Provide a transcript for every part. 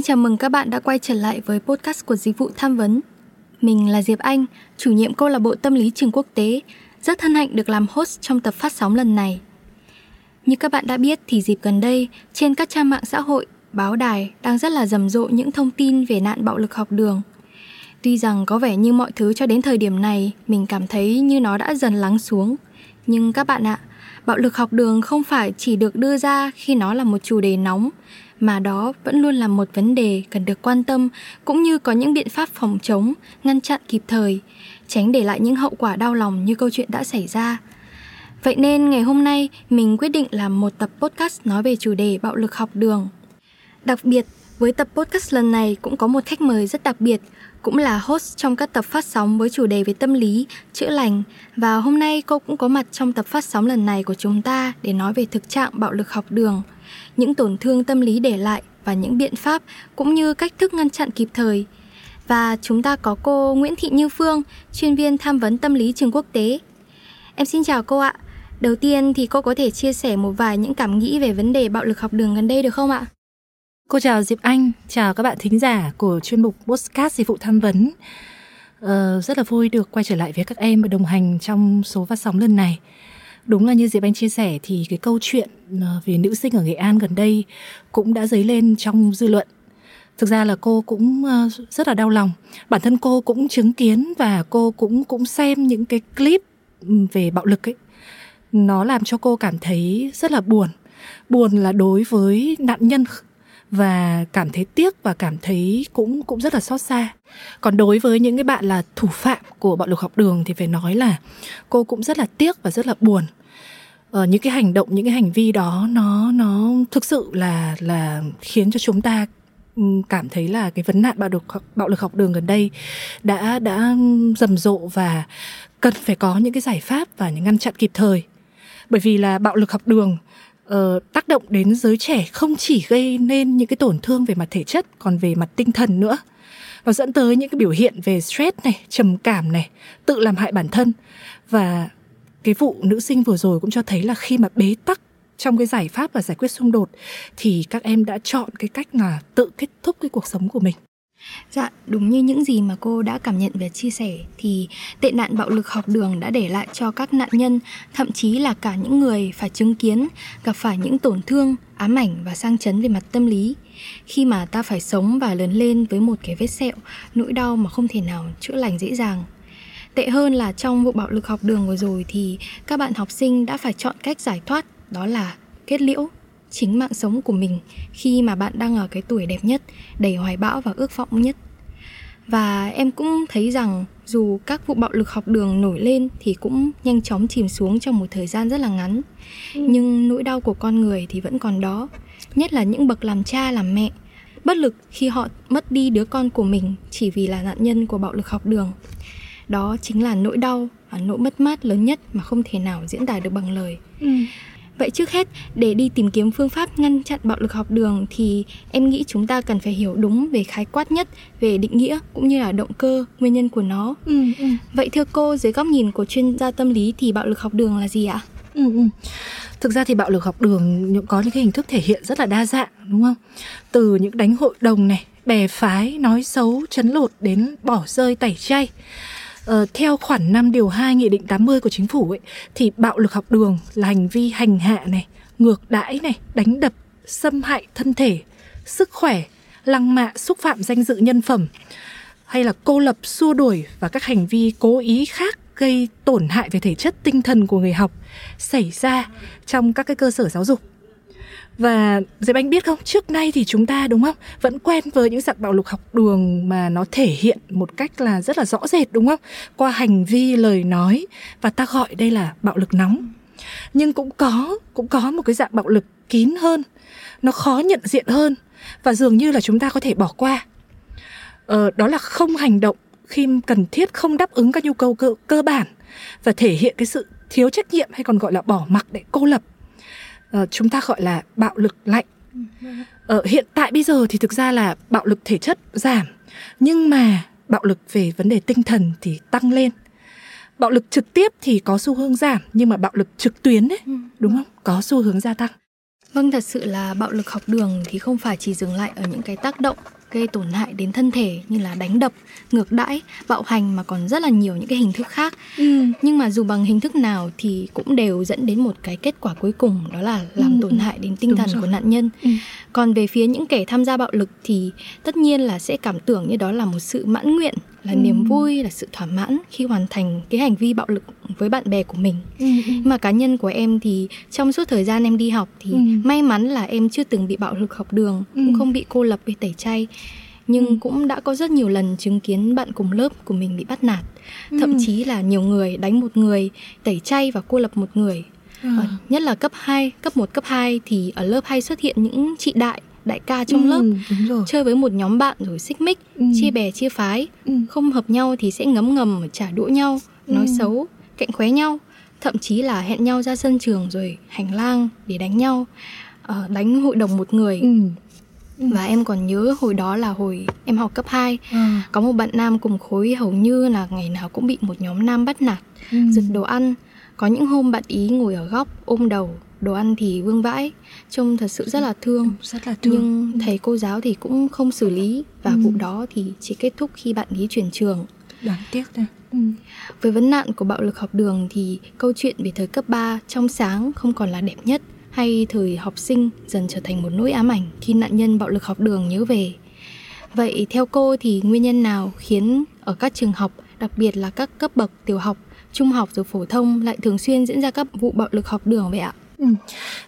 Xin chào mừng các bạn đã quay trở lại với podcast của dịch vụ tham vấn. Mình là Diệp Anh, chủ nhiệm câu lạc bộ tâm lý trường quốc tế, rất hân hạnh được làm host trong tập phát sóng lần này. Như các bạn đã biết thì dịp gần đây, trên các trang mạng xã hội, báo đài đang rất là rầm rộ những thông tin về nạn bạo lực học đường. Tuy rằng có vẻ như mọi thứ cho đến thời điểm này mình cảm thấy như nó đã dần lắng xuống, nhưng các bạn ạ, bạo lực học đường không phải chỉ được đưa ra khi nó là một chủ đề nóng mà đó vẫn luôn là một vấn đề cần được quan tâm cũng như có những biện pháp phòng chống, ngăn chặn kịp thời, tránh để lại những hậu quả đau lòng như câu chuyện đã xảy ra. Vậy nên ngày hôm nay mình quyết định làm một tập podcast nói về chủ đề bạo lực học đường. Đặc biệt, với tập podcast lần này cũng có một khách mời rất đặc biệt, cũng là host trong các tập phát sóng với chủ đề về tâm lý, chữa lành và hôm nay cô cũng có mặt trong tập phát sóng lần này của chúng ta để nói về thực trạng bạo lực học đường những tổn thương tâm lý để lại và những biện pháp cũng như cách thức ngăn chặn kịp thời. Và chúng ta có cô Nguyễn Thị Như Phương, chuyên viên tham vấn tâm lý trường quốc tế. Em xin chào cô ạ. Đầu tiên thì cô có thể chia sẻ một vài những cảm nghĩ về vấn đề bạo lực học đường gần đây được không ạ? Cô chào Diệp Anh, chào các bạn thính giả của chuyên mục Postcard Dịch vụ Tham vấn. Ờ, rất là vui được quay trở lại với các em và đồng hành trong số phát sóng lần này đúng là như diệp anh chia sẻ thì cái câu chuyện ờ, về nữ sinh ở nghệ an gần đây cũng đã dấy lên trong dư luận thực ra là cô cũng ờ, rất là đau lòng bản thân cô cũng chứng kiến và cô cũng cũng xem những cái clip ừ, về bạo lực ấy nó làm cho cô cảm thấy rất là buồn buồn là đối với nạn nhân và cảm thấy tiếc và cảm thấy cũng cũng rất là xót xa. Còn đối với những cái bạn là thủ phạm của bạo lực học đường thì phải nói là cô cũng rất là tiếc và rất là buồn uh, những cái hành động những cái hành vi đó nó nó thực sự là là khiến cho chúng ta cảm thấy là cái vấn nạn bạo lực bạo lực học đường gần đây đã đã rầm rộ và cần phải có những cái giải pháp và những ngăn chặn kịp thời. Bởi vì là bạo lực học đường uh, tác động đến giới trẻ không chỉ gây nên những cái tổn thương về mặt thể chất còn về mặt tinh thần nữa. Nó dẫn tới những cái biểu hiện về stress này trầm cảm này tự làm hại bản thân và cái vụ nữ sinh vừa rồi cũng cho thấy là khi mà bế tắc trong cái giải pháp và giải quyết xung đột thì các em đã chọn cái cách là tự kết thúc cái cuộc sống của mình Dạ, đúng như những gì mà cô đã cảm nhận và chia sẻ thì tệ nạn bạo lực học đường đã để lại cho các nạn nhân, thậm chí là cả những người phải chứng kiến gặp phải những tổn thương, ám ảnh và sang chấn về mặt tâm lý. Khi mà ta phải sống và lớn lên với một cái vết sẹo, nỗi đau mà không thể nào chữa lành dễ dàng. Tệ hơn là trong vụ bạo lực học đường vừa rồi thì các bạn học sinh đã phải chọn cách giải thoát đó là kết liễu chính mạng sống của mình khi mà bạn đang ở cái tuổi đẹp nhất, đầy hoài bão và ước vọng nhất. Và em cũng thấy rằng dù các vụ bạo lực học đường nổi lên thì cũng nhanh chóng chìm xuống trong một thời gian rất là ngắn. Ừ. Nhưng nỗi đau của con người thì vẫn còn đó, nhất là những bậc làm cha làm mẹ bất lực khi họ mất đi đứa con của mình chỉ vì là nạn nhân của bạo lực học đường. Đó chính là nỗi đau và nỗi mất mát lớn nhất mà không thể nào diễn tả được bằng lời. Ừ. Vậy trước hết, để đi tìm kiếm phương pháp ngăn chặn bạo lực học đường thì em nghĩ chúng ta cần phải hiểu đúng về khái quát nhất về định nghĩa cũng như là động cơ, nguyên nhân của nó. Ừ, ừ. Vậy thưa cô, dưới góc nhìn của chuyên gia tâm lý thì bạo lực học đường là gì ạ? Ừ, ừ. Thực ra thì bạo lực học đường có những cái hình thức thể hiện rất là đa dạng đúng không? Từ những đánh hội đồng này, bè phái, nói xấu, chấn lột đến bỏ rơi tẩy chay Ờ, theo khoản 5 điều 2 nghị định 80 của chính phủ ấy thì bạo lực học đường là hành vi hành hạ này, ngược đãi này, đánh đập, xâm hại thân thể, sức khỏe, lăng mạ, xúc phạm danh dự nhân phẩm hay là cô lập, xua đuổi và các hành vi cố ý khác gây tổn hại về thể chất tinh thần của người học xảy ra trong các cái cơ sở giáo dục và Diệp Anh biết không, trước nay thì chúng ta đúng không, vẫn quen với những dạng bạo lực học đường mà nó thể hiện một cách là rất là rõ rệt đúng không? Qua hành vi, lời nói và ta gọi đây là bạo lực nóng. nhưng cũng có cũng có một cái dạng bạo lực kín hơn nó khó nhận diện hơn và dường như là chúng ta có thể bỏ qua ờ, đó là không hành động khi cần thiết không đáp ứng các nhu cầu cơ, cơ bản và thể hiện cái sự thiếu trách nhiệm hay còn gọi là bỏ mặc để cô lập ờ, chúng ta gọi là bạo lực lạnh. Ờ, hiện tại bây giờ thì thực ra là bạo lực thể chất giảm nhưng mà bạo lực về vấn đề tinh thần thì tăng lên. Bạo lực trực tiếp thì có xu hướng giảm nhưng mà bạo lực trực tuyến đấy ừ. đúng không? Có xu hướng gia tăng. Vâng thật sự là bạo lực học đường thì không phải chỉ dừng lại ở những cái tác động gây tổn hại đến thân thể như là đánh đập, ngược đãi, bạo hành mà còn rất là nhiều những cái hình thức khác. Ừ. Nhưng mà dù bằng hình thức nào thì cũng đều dẫn đến một cái kết quả cuối cùng đó là làm ừ. tổn hại đến tinh Đúng thần rồi. của nạn nhân. Ừ. Còn về phía những kẻ tham gia bạo lực thì tất nhiên là sẽ cảm tưởng như đó là một sự mãn nguyện là ừ. niềm vui là sự thỏa mãn khi hoàn thành cái hành vi bạo lực với bạn bè của mình ừ. ừ. mà cá nhân của em thì trong suốt thời gian em đi học thì ừ. may mắn là em chưa từng bị bạo lực học đường ừ. cũng không bị cô lập bị tẩy chay nhưng ừ. cũng đã có rất nhiều lần chứng kiến bạn cùng lớp của mình bị bắt nạt ừ. thậm chí là nhiều người đánh một người tẩy chay và cô lập một người à. nhất là cấp 2, cấp 1, cấp 2 thì ở lớp hay xuất hiện những chị đại đại ca trong ừ, lớp rồi. chơi với một nhóm bạn rồi xích mích ừ. chia bè chia phái ừ. không hợp nhau thì sẽ ngấm ngầm trả đũa nhau ừ. nói xấu cạnh khóe nhau thậm chí là hẹn nhau ra sân trường rồi hành lang để đánh nhau uh, đánh hội đồng một người ừ. ừ. và em còn nhớ hồi đó là hồi em học cấp 2 ừ. có một bạn nam cùng khối hầu như là ngày nào cũng bị một nhóm nam bắt nạt ừ. giật đồ ăn có những hôm bạn ý ngồi ở góc ôm đầu đồ ăn thì vương vãi trông thật sự rất là thương. Rất là thương. Nhưng thầy cô giáo thì cũng không xử lý và ừ. vụ đó thì chỉ kết thúc khi bạn ý chuyển trường. Đáng tiếc đây ừ. với vấn nạn của bạo lực học đường thì câu chuyện về thời cấp 3 trong sáng không còn là đẹp nhất hay thời học sinh dần trở thành một nỗi ám ảnh khi nạn nhân bạo lực học đường nhớ về. Vậy theo cô thì nguyên nhân nào khiến ở các trường học đặc biệt là các cấp bậc tiểu học trung học rồi phổ thông lại thường xuyên diễn ra các vụ bạo lực học đường vậy ạ Ừ.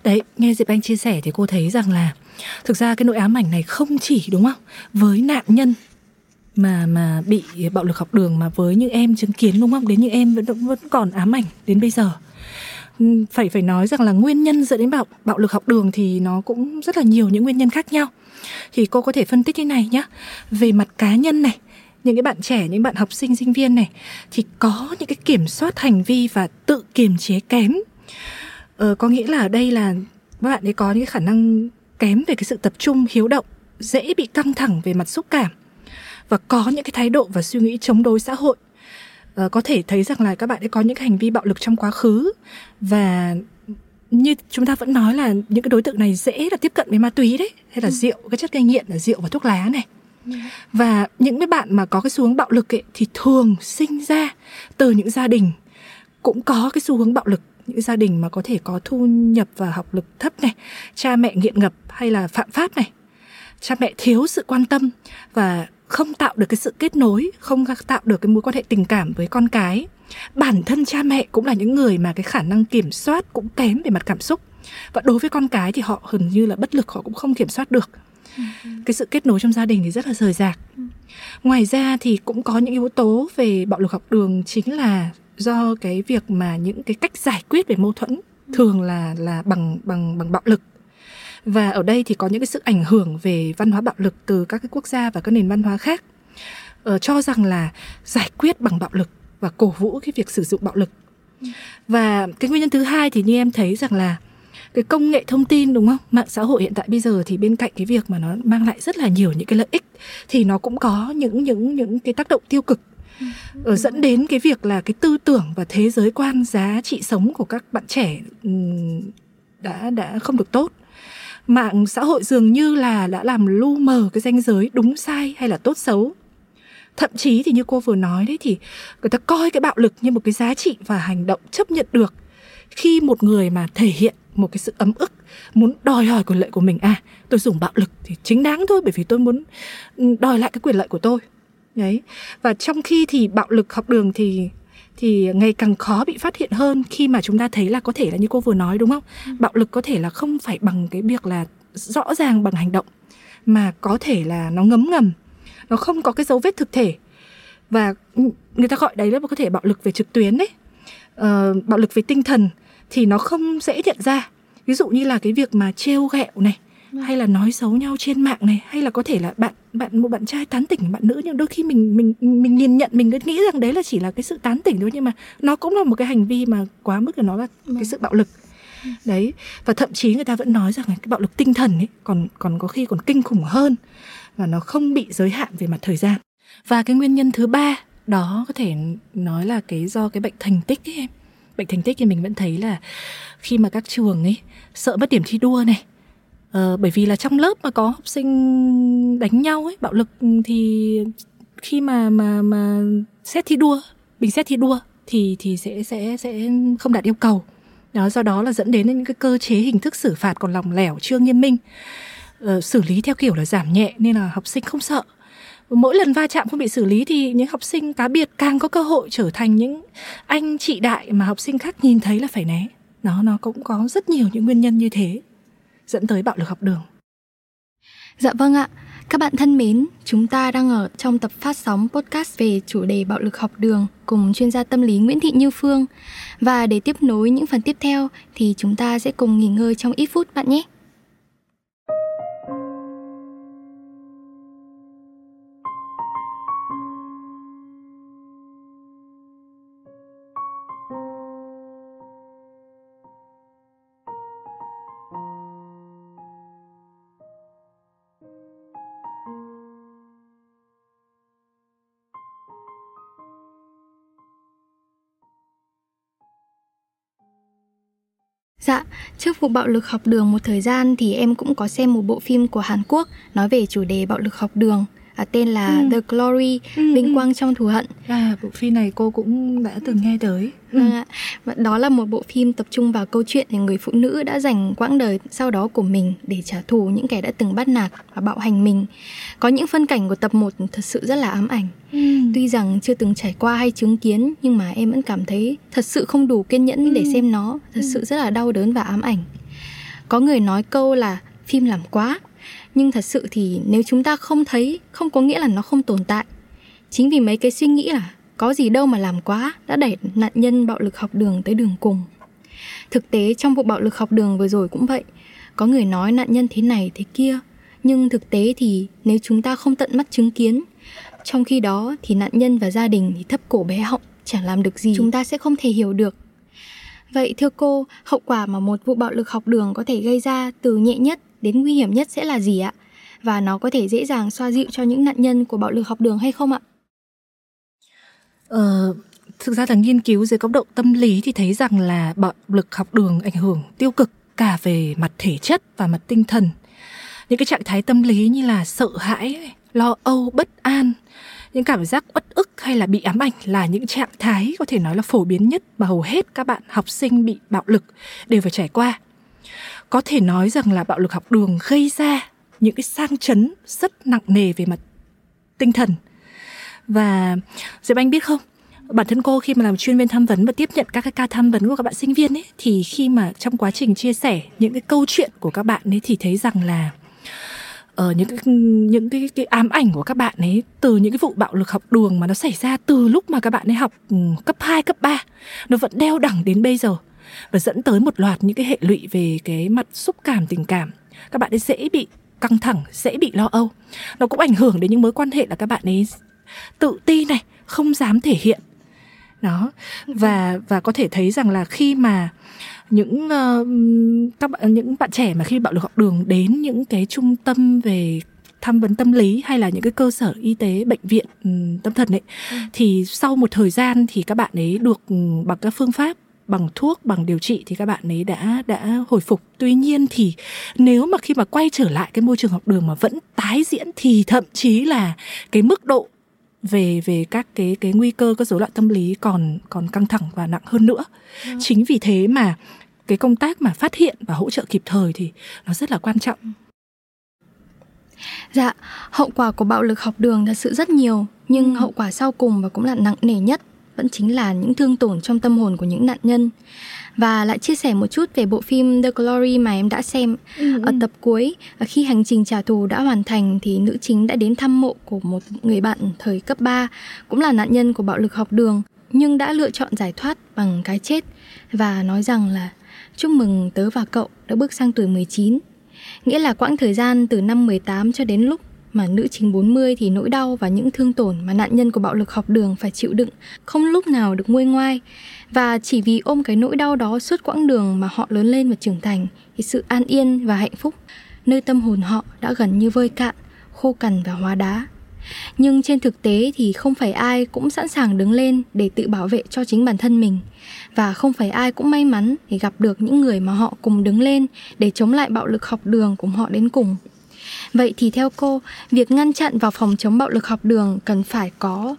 Đấy, nghe Diệp Anh chia sẻ thì cô thấy rằng là thực ra cái nỗi ám ảnh này không chỉ đúng không? Với nạn nhân mà mà bị bạo lực học đường mà với những em chứng kiến đúng không? Đến những em vẫn vẫn còn ám ảnh đến bây giờ. Ừ, phải phải nói rằng là nguyên nhân dẫn đến bạo bạo lực học đường thì nó cũng rất là nhiều những nguyên nhân khác nhau. Thì cô có thể phân tích như này nhá. Về mặt cá nhân này những cái bạn trẻ những bạn học sinh sinh viên này thì có những cái kiểm soát hành vi và tự kiềm chế kém ờ, có nghĩa là ở đây là các bạn ấy có những khả năng kém về cái sự tập trung hiếu động dễ bị căng thẳng về mặt xúc cảm và có những cái thái độ và suy nghĩ chống đối xã hội ờ, có thể thấy rằng là các bạn ấy có những hành vi bạo lực trong quá khứ và như chúng ta vẫn nói là những cái đối tượng này dễ là tiếp cận với ma túy đấy hay là ừ. rượu cái chất gây nghiện là rượu và thuốc lá này ừ. và những cái bạn mà có cái xu hướng bạo lực ấy thì thường sinh ra từ những gia đình cũng có cái xu hướng bạo lực những gia đình mà có thể có thu nhập và học lực thấp này cha mẹ nghiện ngập hay là phạm pháp này. Cha mẹ thiếu sự quan tâm và không tạo được cái sự kết nối không tạo được cái mối quan hệ tình cảm với con cái. Bản thân cha mẹ cũng là những người mà cái khả năng kiểm soát cũng kém về mặt cảm xúc. Và đối với con cái thì họ gần như là bất lực họ cũng không kiểm soát được. Cái sự kết nối trong gia đình thì rất là rời rạc. Ngoài ra thì cũng có những yếu tố về bạo lực học đường chính là do cái việc mà những cái cách giải quyết về mâu thuẫn thường là là bằng bằng bằng bạo lực. Và ở đây thì có những cái sự ảnh hưởng về văn hóa bạo lực từ các cái quốc gia và các nền văn hóa khác ờ, cho rằng là giải quyết bằng bạo lực và cổ vũ cái việc sử dụng bạo lực. Và cái nguyên nhân thứ hai thì như em thấy rằng là cái công nghệ thông tin đúng không? Mạng xã hội hiện tại bây giờ thì bên cạnh cái việc mà nó mang lại rất là nhiều những cái lợi ích thì nó cũng có những những những cái tác động tiêu cực ừ. dẫn đến cái việc là cái tư tưởng và thế giới quan giá trị sống của các bạn trẻ đã đã không được tốt. Mạng xã hội dường như là đã làm lu mờ cái ranh giới đúng sai hay là tốt xấu. Thậm chí thì như cô vừa nói đấy thì người ta coi cái bạo lực như một cái giá trị và hành động chấp nhận được khi một người mà thể hiện một cái sự ấm ức, muốn đòi hỏi quyền lợi của mình. À tôi dùng bạo lực thì chính đáng thôi, bởi vì tôi muốn đòi lại cái quyền lợi của tôi đấy và trong khi thì bạo lực học đường thì thì ngày càng khó bị phát hiện hơn khi mà chúng ta thấy là có thể là như cô vừa nói đúng không ừ. bạo lực có thể là không phải bằng cái việc là rõ ràng bằng hành động mà có thể là nó ngấm ngầm nó không có cái dấu vết thực thể và người ta gọi đấy là có thể bạo lực về trực tuyến đấy uh, bạo lực về tinh thần thì nó không dễ nhận ra ví dụ như là cái việc mà trêu ghẹo này. Hay là nói xấu nhau trên mạng này hay là có thể là bạn bạn một bạn trai tán tỉnh bạn nữ nhưng đôi khi mình mình mình nhìn nhận mình cứ nghĩ rằng đấy là chỉ là cái sự tán tỉnh thôi nhưng mà nó cũng là một cái hành vi mà quá mức là nó là cái vâng. sự bạo lực. Đấy và thậm chí người ta vẫn nói rằng cái bạo lực tinh thần ấy còn còn có khi còn kinh khủng hơn và nó không bị giới hạn về mặt thời gian. Và cái nguyên nhân thứ ba đó có thể nói là cái do cái bệnh thành tích ấy em. Bệnh thành tích thì mình vẫn thấy là khi mà các trường ấy sợ mất điểm thi đua này ờ, bởi vì là trong lớp mà có học sinh đánh nhau ấy bạo lực ừ, thì khi mà mà mà xét thi đua bình xét thi đua thì thì sẽ sẽ sẽ không đạt yêu cầu. Đó do đó là dẫn đến những cái cơ chế hình thức xử phạt còn lòng lẻo chưa nghiêm minh. Ờ, xử lý theo kiểu là giảm nhẹ nên là học sinh không sợ. Mỗi lần va chạm không bị xử lý thì những học sinh cá biệt càng có cơ hội trở thành những anh chị đại mà học sinh khác nhìn thấy là phải né. Nó nó cũng có rất nhiều những nguyên nhân như thế dẫn tới bạo lực học đường dạ vâng ạ các bạn thân mến, chúng ta đang ở trong tập phát sóng podcast về chủ đề bạo lực học đường cùng chuyên gia tâm lý Nguyễn Thị Như Phương. Và để tiếp nối những phần tiếp theo thì chúng ta sẽ cùng nghỉ ngơi trong ít phút bạn nhé. Dạ, trước vụ bạo lực học đường một thời gian thì em cũng có xem một bộ phim của Hàn Quốc nói về chủ đề bạo lực học đường à, tên là ừ. The Glory ừ, Vinh ừ. quang trong thù hận. À, bộ phim này cô cũng đã từng nghe tới. Ừ. À, đó là một bộ phim tập trung vào câu chuyện về người phụ nữ đã dành quãng đời sau đó của mình để trả thù những kẻ đã từng bắt nạt và bạo hành mình. Có những phân cảnh của tập 1 thật sự rất là ám ảnh. Ừ. Tuy rằng chưa từng trải qua hay chứng kiến nhưng mà em vẫn cảm thấy thật sự không đủ kiên nhẫn ừ. để xem nó, thật ừ. sự rất là đau đớn và ám ảnh. Có người nói câu là phim làm quá nhưng thật sự thì nếu chúng ta không thấy không có nghĩa là nó không tồn tại chính vì mấy cái suy nghĩ là có gì đâu mà làm quá đã đẩy nạn nhân bạo lực học đường tới đường cùng thực tế trong vụ bạo lực học đường vừa rồi cũng vậy có người nói nạn nhân thế này thế kia nhưng thực tế thì nếu chúng ta không tận mắt chứng kiến trong khi đó thì nạn nhân và gia đình thì thấp cổ bé họng chẳng làm được gì chúng ta sẽ không thể hiểu được vậy thưa cô hậu quả mà một vụ bạo lực học đường có thể gây ra từ nhẹ nhất đến nguy hiểm nhất sẽ là gì ạ? Và nó có thể dễ dàng xoa dịu cho những nạn nhân của bạo lực học đường hay không ạ? Ờ, thực ra là nghiên cứu dưới góc độ tâm lý thì thấy rằng là bạo lực học đường ảnh hưởng tiêu cực cả về mặt thể chất và mặt tinh thần. Những cái trạng thái tâm lý như là sợ hãi, lo âu, bất an, những cảm giác uất ức hay là bị ám ảnh là những trạng thái có thể nói là phổ biến nhất mà hầu hết các bạn học sinh bị bạo lực đều phải trải qua. Có thể nói rằng là bạo lực học đường gây ra những cái sang chấn rất nặng nề về mặt tinh thần. Và diệp anh biết không bản thân cô khi mà làm chuyên viên tham vấn và tiếp nhận các cái ca tham vấn của các bạn sinh viên ấy thì khi mà trong quá trình chia sẻ những cái câu chuyện của các bạn ấy thì thấy rằng là uh, những cái những cái, cái ám ảnh của các bạn ấy từ những cái vụ bạo lực học đường mà nó xảy ra từ lúc mà các bạn ấy học um, cấp 2, cấp 3 nó vẫn đeo đẳng đến bây giờ và dẫn tới một loạt những cái hệ lụy về cái mặt xúc cảm tình cảm. Các bạn ấy dễ bị căng thẳng dễ bị lo âu. Nó cũng ảnh hưởng đến những mối quan hệ là các bạn ấy tự ti này không dám thể hiện đó. Và và có thể thấy rằng là khi mà những uh, các bạn những bạn trẻ mà khi bạo lực học đường đến những cái trung tâm về tham vấn tâm lý hay là những cái cơ sở y tế bệnh viện um, tâm thần ấy ừ. thì sau một thời gian thì các bạn ấy được um, bằng các phương pháp bằng thuốc bằng điều trị thì các bạn ấy đã đã hồi phục. Tuy nhiên thì nếu mà khi mà quay trở lại cái môi trường học đường mà vẫn tái diễn thì thậm chí là cái mức độ về về các cái cái nguy cơ các rối loạn tâm lý còn còn căng thẳng và nặng hơn nữa ừ. chính vì thế mà cái công tác mà phát hiện và hỗ trợ kịp thời thì nó rất là quan trọng Dạ, hậu quả của bạo lực học đường thật sự rất nhiều, nhưng ừ. hậu quả sau cùng và cũng là nặng nề nhất vẫn chính là những thương tổn trong tâm hồn của những nạn nhân và lại chia sẻ một chút về bộ phim The Glory mà em đã xem ừ. ở tập cuối khi hành trình trả thù đã hoàn thành thì nữ chính đã đến thăm mộ của một người bạn thời cấp 3 cũng là nạn nhân của bạo lực học đường nhưng đã lựa chọn giải thoát bằng cái chết và nói rằng là chúc mừng tớ và cậu đã bước sang tuổi 19. Nghĩa là quãng thời gian từ năm 18 cho đến lúc mà nữ chính 40 thì nỗi đau và những thương tổn mà nạn nhân của bạo lực học đường phải chịu đựng không lúc nào được nguôi ngoai. Và chỉ vì ôm cái nỗi đau đó suốt quãng đường mà họ lớn lên và trưởng thành thì sự an yên và hạnh phúc nơi tâm hồn họ đã gần như vơi cạn, khô cằn và hóa đá. Nhưng trên thực tế thì không phải ai cũng sẵn sàng đứng lên để tự bảo vệ cho chính bản thân mình và không phải ai cũng may mắn để gặp được những người mà họ cùng đứng lên để chống lại bạo lực học đường của họ đến cùng. Vậy thì theo cô, việc ngăn chặn và phòng chống bạo lực học đường cần phải có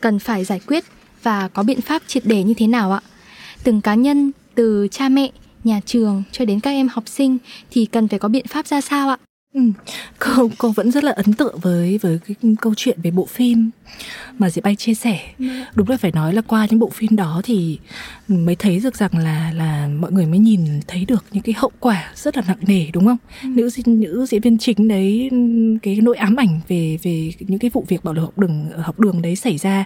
cần phải giải quyết và có biện pháp triệt để như thế nào ạ? Từng cá nhân từ cha mẹ, nhà trường cho đến các em học sinh thì cần phải có biện pháp ra sao ạ? Ừ. Cô cô vẫn rất là ấn tượng với với cái câu chuyện về bộ phim mà Diệp Anh chia sẻ. Ừ. Đúng là phải nói là qua những bộ phim đó thì mới thấy được rằng là là mọi người mới nhìn thấy được những cái hậu quả rất là nặng nề đúng không? Ừ. Nữ nữ diễn viên chính đấy cái nỗi ám ảnh về về những cái vụ việc bạo lực học đường học đường đấy xảy ra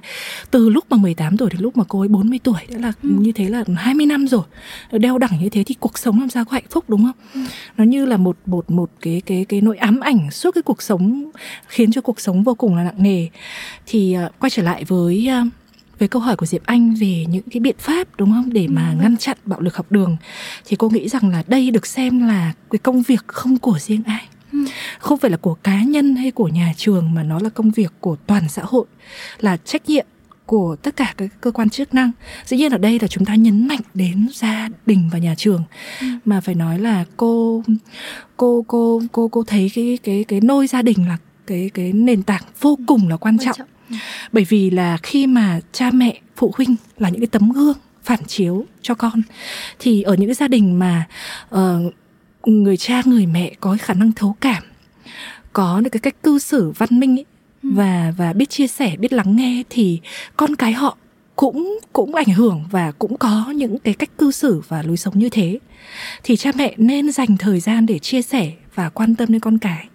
từ lúc mà 18 tuổi đến lúc mà cô ấy 40 tuổi đã là ừ. như thế là 20 năm rồi. Đeo đẳng như thế thì cuộc sống làm sao có hạnh phúc đúng không? Ừ. Nó như là một một một cái cái cái nỗi ám ảnh suốt cái cuộc sống khiến cho cuộc sống vô cùng là nặng nề. Thì uh, quay trở lại với uh, với câu hỏi của Diệp Anh về những cái biện pháp đúng không? Để mà ừ. ngăn chặn bạo lực học đường. Thì cô nghĩ rằng là đây được xem là cái công việc không của riêng ai. Ừ. không phải là của cá nhân hay của nhà trường mà nó là công việc của toàn xã hội. Là trách nhiệm của tất cả các cơ quan chức năng dĩ nhiên ở đây là chúng ta nhấn mạnh đến gia đình và nhà trường ừ. mà phải nói là cô cô cô cô cô thấy cái cái cái nôi gia đình là cái cái nền tảng vô cùng là quan, quan trọng. trọng ừ. bởi vì là khi mà cha mẹ phụ huynh là những cái tấm gương phản chiếu cho con thì ở những cái gia đình mà uh, người cha người mẹ có khả năng thấu cảm có được cái cách cư xử văn minh ấy, Ừ. và và biết chia sẻ biết lắng nghe thì con cái họ cũng cũng ảnh hưởng và cũng có những cái cách cư xử và lối sống như thế. Thì cha mẹ nên dành thời gian để chia sẻ và quan tâm đến con cái.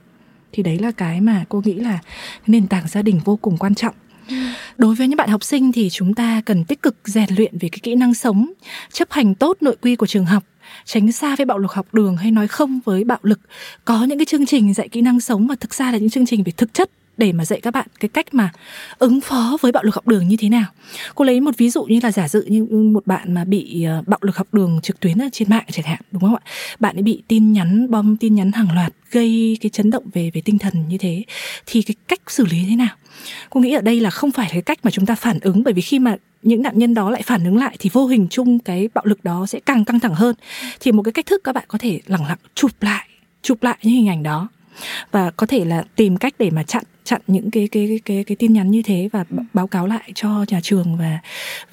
Thì đấy là cái mà cô nghĩ là nền tảng gia đình vô cùng quan trọng. Ừ. đối với những bạn học sinh thì chúng ta cần tích cực rèn luyện về cái kỹ năng sống chấp hành tốt nội quy của trường học tránh xa với bạo lực học đường hay nói không với bạo lực. Có những cái chương trình dạy kỹ năng sống mà thực ra là những chương trình về thực chất để mà dạy các bạn cái cách mà ứng phó với bạo lực học đường như thế nào. Cô lấy một ví dụ như là giả dụ như một bạn mà bị ờ, bạo lực học đường trực tuyến ở trên mạng chẳng hạn, đúng không ạ? Bạn ấy bị tin nhắn bom tin nhắn hàng loạt gây cái chấn động về về tinh thần như thế thì cái cách xử lý thế nào? Cô nghĩ ở đây là không phải cái cách mà chúng ta phản ứng bởi vì khi mà những nạn nhân đó lại phản ứng lại thì vô hình chung cái bạo lực đó sẽ càng căng thẳng hơn. Thì một cái cách thức các bạn có thể lẳng lặng chụp lại chụp lại những hình ảnh đó và có thể là tìm cách để mà chặn chặn những cái cái cái cái, cái tin nhắn như thế và báo cáo lại cho nhà trường và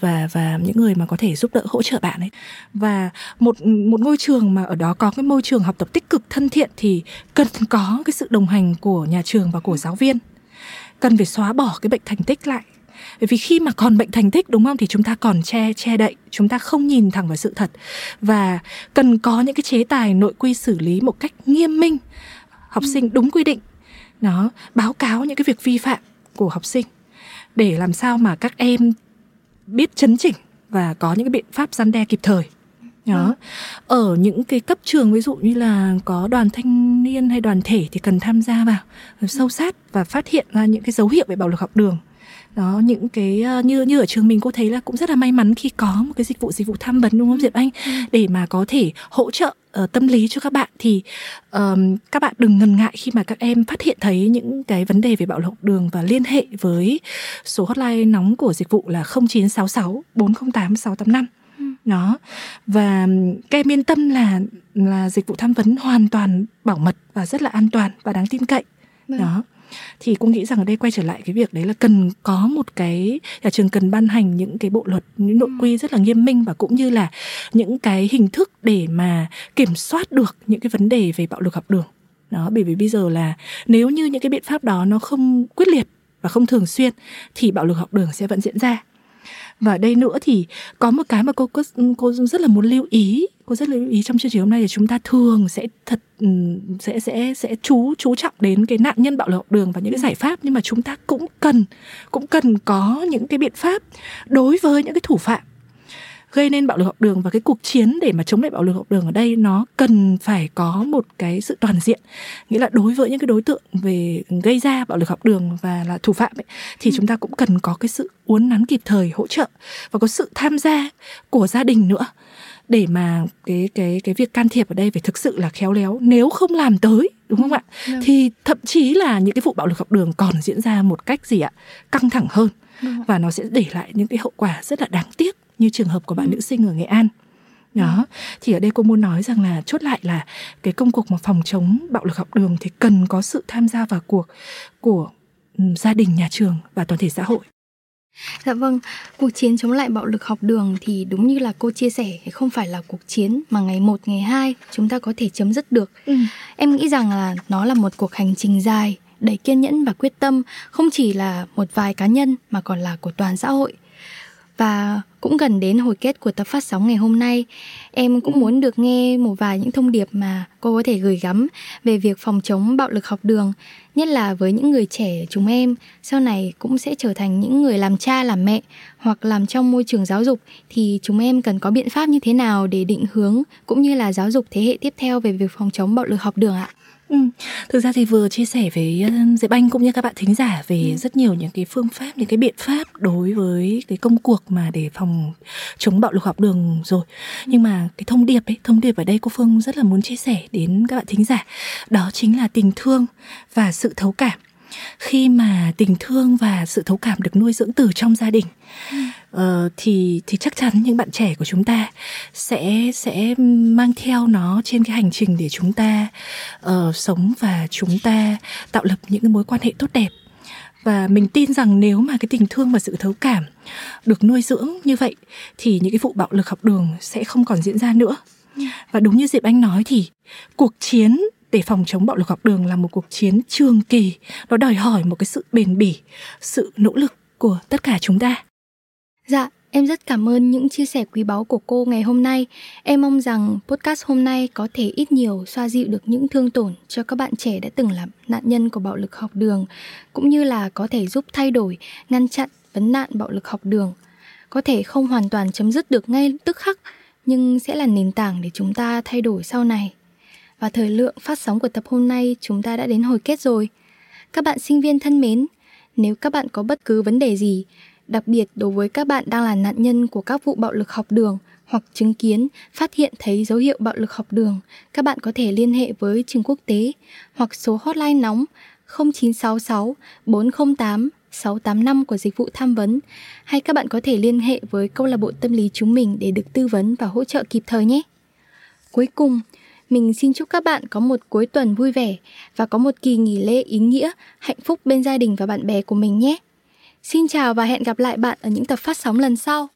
và và những người mà có thể giúp đỡ hỗ trợ bạn ấy. Và một một ngôi trường mà ở đó có cái môi trường học tập tích cực thân thiện thì cần có cái sự đồng hành của nhà trường và của giáo viên. Cần phải xóa bỏ cái bệnh thành tích lại. Bởi vì khi mà còn bệnh thành tích đúng không? Thì chúng ta còn che che đậy. Chúng ta không nhìn thẳng vào sự thật. Và cần có những cái chế tài nội quy xử lý một cách nghiêm minh. Học sinh đúng quy định nó báo cáo những cái việc vi phạm của học sinh để làm sao mà các em biết chấn chỉnh và có những cái biện pháp gian đe kịp thời. Đó. Ừ. ở những cái cấp trường ví dụ như là có đoàn thanh niên hay đoàn thể thì cần tham gia vào sâu sát và phát hiện ra những cái dấu hiệu về bạo lực học đường đó những cái uh, như như ở trường mình cô thấy là cũng rất là may mắn khi có một cái dịch vụ dịch vụ tham vấn đúng không Diệp Anh? Ừ. để mà có thể hỗ trợ uh, tâm lý cho các bạn thì um, các bạn đừng ngần ngại khi mà các em phát hiện thấy những cái vấn đề về bạo lực học đường và liên hệ với số hotline nóng của dịch vụ là 0966 408 685 đó. Và các em yên tâm là là dịch vụ tham vấn hoàn toàn bảo mật và rất là an toàn và đáng tin cậy. Vâng. đó thì cô nghĩ rằng ở đây quay trở lại cái việc đấy là cần có một cái nhà trường cần ban hành những cái bộ luật những nội quy rất là nghiêm minh và cũng như là những cái hình thức để mà kiểm soát được những cái vấn đề về bạo lực học đường. Đó bởi vì bây giờ là nếu như những cái biện pháp đó nó không quyết liệt và không thường xuyên thì bạo lực học đường sẽ vẫn diễn ra. Và đây nữa thì có một cái mà cô cô rất là muốn lưu ý cô rất lưu ý trong chương trình hôm nay là chúng ta thường sẽ thật ừ, sẽ sẽ sẽ chú chú trọng đến cái nạn nhân bạo lực học đường và những cái giải pháp nhưng mà chúng ta cũng cần cũng cần có những cái biện pháp đối với những cái thủ phạm gây nên bạo lực học đường và cái cuộc chiến để mà chống lại bạo lực học đường ở đây nó cần phải có một cái sự toàn diện nghĩa là đối với những cái đối tượng về gây ra bạo lực học đường và là thủ phạm ấy, thì ừ. chúng ta cũng cần có cái sự uốn nắn kịp thời hỗ trợ và có sự tham gia của gia đình nữa để mà cái cái cái việc can thiệp ở đây phải thực sự là khéo léo nếu không làm tới đúng không ừ, ạ yeah. Vâng. thì thậm chí là những cái vụ bạo lực học đường còn diễn ra một cách gì ạ căng thẳng hơn yeah. và nó sẽ để lại những cái hậu quả rất là đáng tiếc như trường hợp của bạn ừ. nữ sinh ở nghệ an đó thì ở đây cô muốn nói rằng là chốt lại là cái công cuộc mà phòng chống bạo lực học đường thì cần có sự tham gia vào cuộc của gia đình nhà trường và toàn thể xã hội Dạ vâng, cuộc chiến chống lại bạo lực học đường thì đúng như là cô chia sẻ không phải là cuộc chiến mà ngày 1, ngày 2 chúng ta có thể chấm dứt được. Ừ. Em nghĩ rằng là nó là một cuộc hành trình dài, đầy kiên nhẫn và quyết tâm, không chỉ là một vài cá nhân mà còn là của toàn xã hội. Và cũng gần đến hồi kết của tập phát sóng ngày hôm nay, em cũng muốn được nghe một vài những thông điệp mà cô có thể gửi gắm về việc phòng chống bạo lực học đường, nhất là với những người trẻ chúng em sau này cũng sẽ trở thành những người làm cha làm mẹ hoặc làm trong môi trường giáo dục thì chúng em cần có biện pháp như thế nào để định hướng cũng như là giáo dục thế hệ tiếp theo về việc phòng chống bạo lực học đường ạ? Ừ. Thực ra thì vừa chia sẻ với Diệp Anh cũng như các bạn thính giả về ừ. rất nhiều những cái phương pháp, những cái biện pháp đối với cái công cuộc mà để phòng chống bạo lực học đường rồi. Nhưng mà cái thông điệp ấy, thông điệp ở đây cô Phương rất là muốn chia sẻ đến các bạn thính giả, đó chính là tình thương và sự thấu cảm. Khi mà tình thương và sự thấu cảm được nuôi dưỡng từ trong gia đình uh, thì thì chắc chắn những bạn trẻ của chúng ta sẽ sẽ mang theo nó trên cái hành trình để chúng ta uh, sống và chúng ta tạo lập những cái mối quan hệ tốt đẹp. Và mình tin rằng nếu mà cái tình thương và sự thấu cảm được nuôi dưỡng như vậy thì những cái vụ bạo lực học đường sẽ không còn diễn ra nữa. Và đúng như diệp anh nói thì cuộc chiến để phòng chống bạo lực học đường là một cuộc chiến trường kỳ. Nó đòi hỏi một cái sự bền bỉ, sự nỗ lực của tất cả chúng ta. Dạ em rất cảm ơn những chia sẻ quý báu của cô ngày hôm nay. Em mong rằng podcast hôm nay có thể ít nhiều xoa dịu được những thương tổn cho các bạn trẻ đã từng là nạn nhân của bạo lực học đường, cũng như là có thể giúp thay đổi, ngăn chặn vấn nạn bạo lực học đường. Có thể không hoàn toàn chấm dứt được ngay tức khắc, nhưng sẽ là nền tảng để chúng ta thay đổi sau này và thời lượng phát sóng của tập hôm nay chúng ta đã đến hồi kết rồi. Các bạn sinh viên thân mến, nếu các bạn có bất cứ vấn đề gì, đặc biệt đối với các bạn đang là nạn nhân của các vụ bạo lực học đường hoặc chứng kiến, phát hiện thấy dấu hiệu bạo lực học đường, các bạn có thể liên hệ với trường quốc tế hoặc số hotline nóng 0966 408 685 của dịch vụ tham vấn hay các bạn có thể liên hệ với câu lạc bộ tâm lý chúng mình để được tư vấn và hỗ trợ kịp thời nhé. Cuối cùng, mình xin chúc các bạn có một cuối tuần vui vẻ và có một kỳ nghỉ lễ ý nghĩa, hạnh phúc bên gia đình và bạn bè của mình nhé. Xin chào và hẹn gặp lại bạn ở những tập phát sóng lần sau.